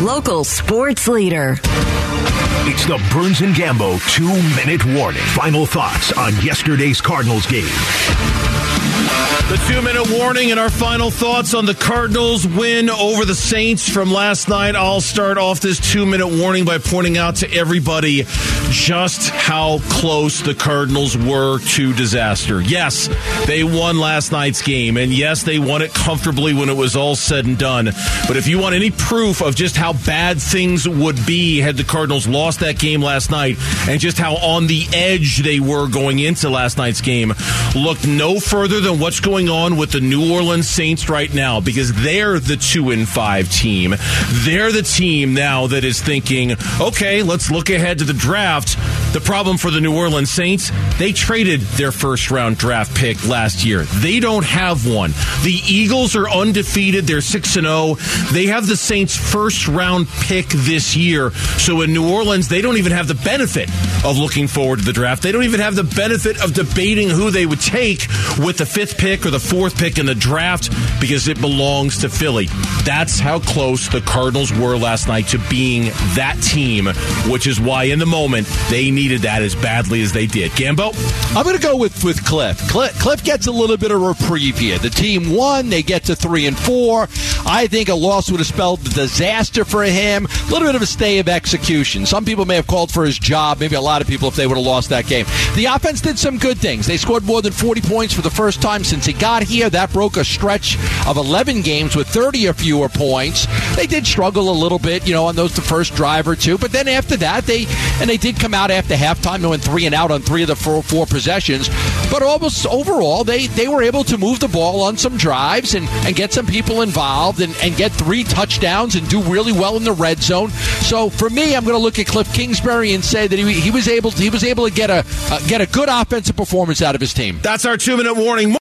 local sports leader. It's the Burns and Gambo two minute warning. Final thoughts on yesterday's Cardinals game. Two minute warning and our final thoughts on the Cardinals win over the Saints from last night. I'll start off this two minute warning by pointing out to everybody just how close the Cardinals were to disaster. Yes, they won last night's game, and yes, they won it comfortably when it was all said and done. But if you want any proof of just how bad things would be had the Cardinals lost that game last night and just how on the edge they were going into last night's game, look no further than what's going on with the New Orleans Saints right now because they're the two and five team. They're the team now that is thinking, okay, let's look ahead to the draft. The problem for the New Orleans Saints, they traded their first round draft pick last year. They don't have one. The Eagles are undefeated. They're 6 and 0. They have the Saints first round pick this year. So in New Orleans, they don't even have the benefit of looking forward to the draft. They don't even have the benefit of debating who they would take with the fifth pick or the fourth pick in the draft because it belongs to Philly. That's how close the Cardinals were last night to being that team, which is why in the moment they needed that as badly as they did. Gambo? I'm going to go with, with Cliff. Cliff. Cliff gets a little bit of reprieve here. The team won. They get to three and four. I think a loss would have spelled disaster for him. A little bit of a stay of execution. Some people may have called for his job. Maybe a lot of people if they would have lost that game. The offense did some good things. They scored more than 40 points for the first time since he got here. That broke a stretch of 11 games with 30 or fewer points. They did struggle a little bit, you know, on those the first drive or two. But then after that, they and they did come out after halftime. Went three and out on three of the four, four possessions. But almost overall, they they were able to move the ball on some drives and, and get some people involved and, and get three touchdowns and do really well in the red zone. So for me, I'm going to look at Cliff Kingsbury and say that he, he was able to, he was able to get a uh, get a good offensive performance out of his team. That's our two minute warning.